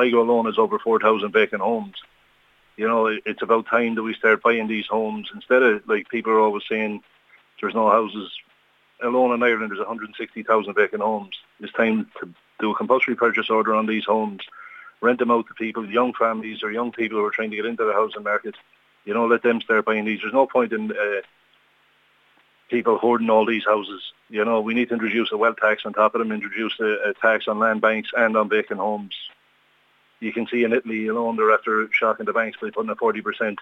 Sligo alone is over 4,000 vacant homes. You know, it's about time that we start buying these homes instead of like people are always saying there's no houses. Alone in Ireland, there's 160,000 vacant homes. It's time to do a compulsory purchase order on these homes, rent them out to people, young families or young people who are trying to get into the housing market. You know, let them start buying these. There's no point in uh, people hoarding all these houses. You know, we need to introduce a wealth tax on top of them, introduce a, a tax on land banks and on vacant homes. You can see in Italy alone, they're after shocking the banks by putting a 40%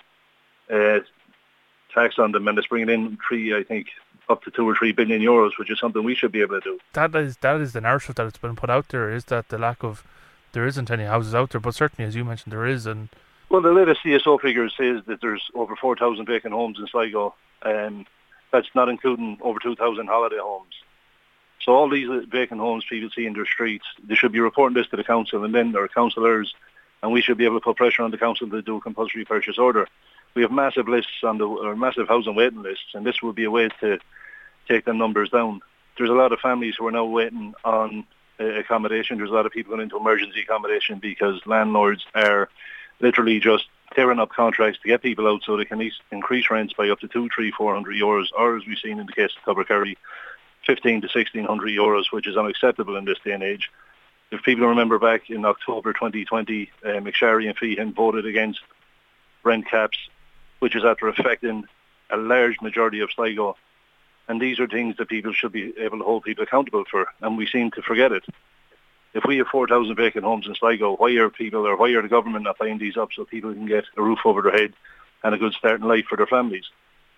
uh, tax on them, and it's bringing in three, I think, up to two or three billion euros, which is something we should be able to do. That is that is the narrative that it's been put out there. Is that the lack of there isn't any houses out there, but certainly, as you mentioned, there is. And well, the latest CSO figure says that there's over four thousand vacant homes in Sligo, and that's not including over two thousand holiday homes. So all these vacant homes people see in their streets, they should be reporting this to the council and then their councillors, and we should be able to put pressure on the council to do a compulsory purchase order. We have massive lists on the or massive housing waiting lists, and this would be a way to take the numbers down. There's a lot of families who are now waiting on uh, accommodation. There's a lot of people going into emergency accommodation because landlords are literally just tearing up contracts to get people out so they can increase rents by up to two, three, four hundred euros, or as we've seen in the case of Tubbercurry, 15 to 1600 euros, which is unacceptable in this day and age. If people remember back in October 2020, uh, MacSharry and Feighan voted against rent caps, which is after affecting a large majority of Sligo. And these are things that people should be able to hold people accountable for, and we seem to forget it. If we have 4,000 vacant homes in Sligo, why are people or why are the government not buying these up so people can get a roof over their head and a good start in life for their families?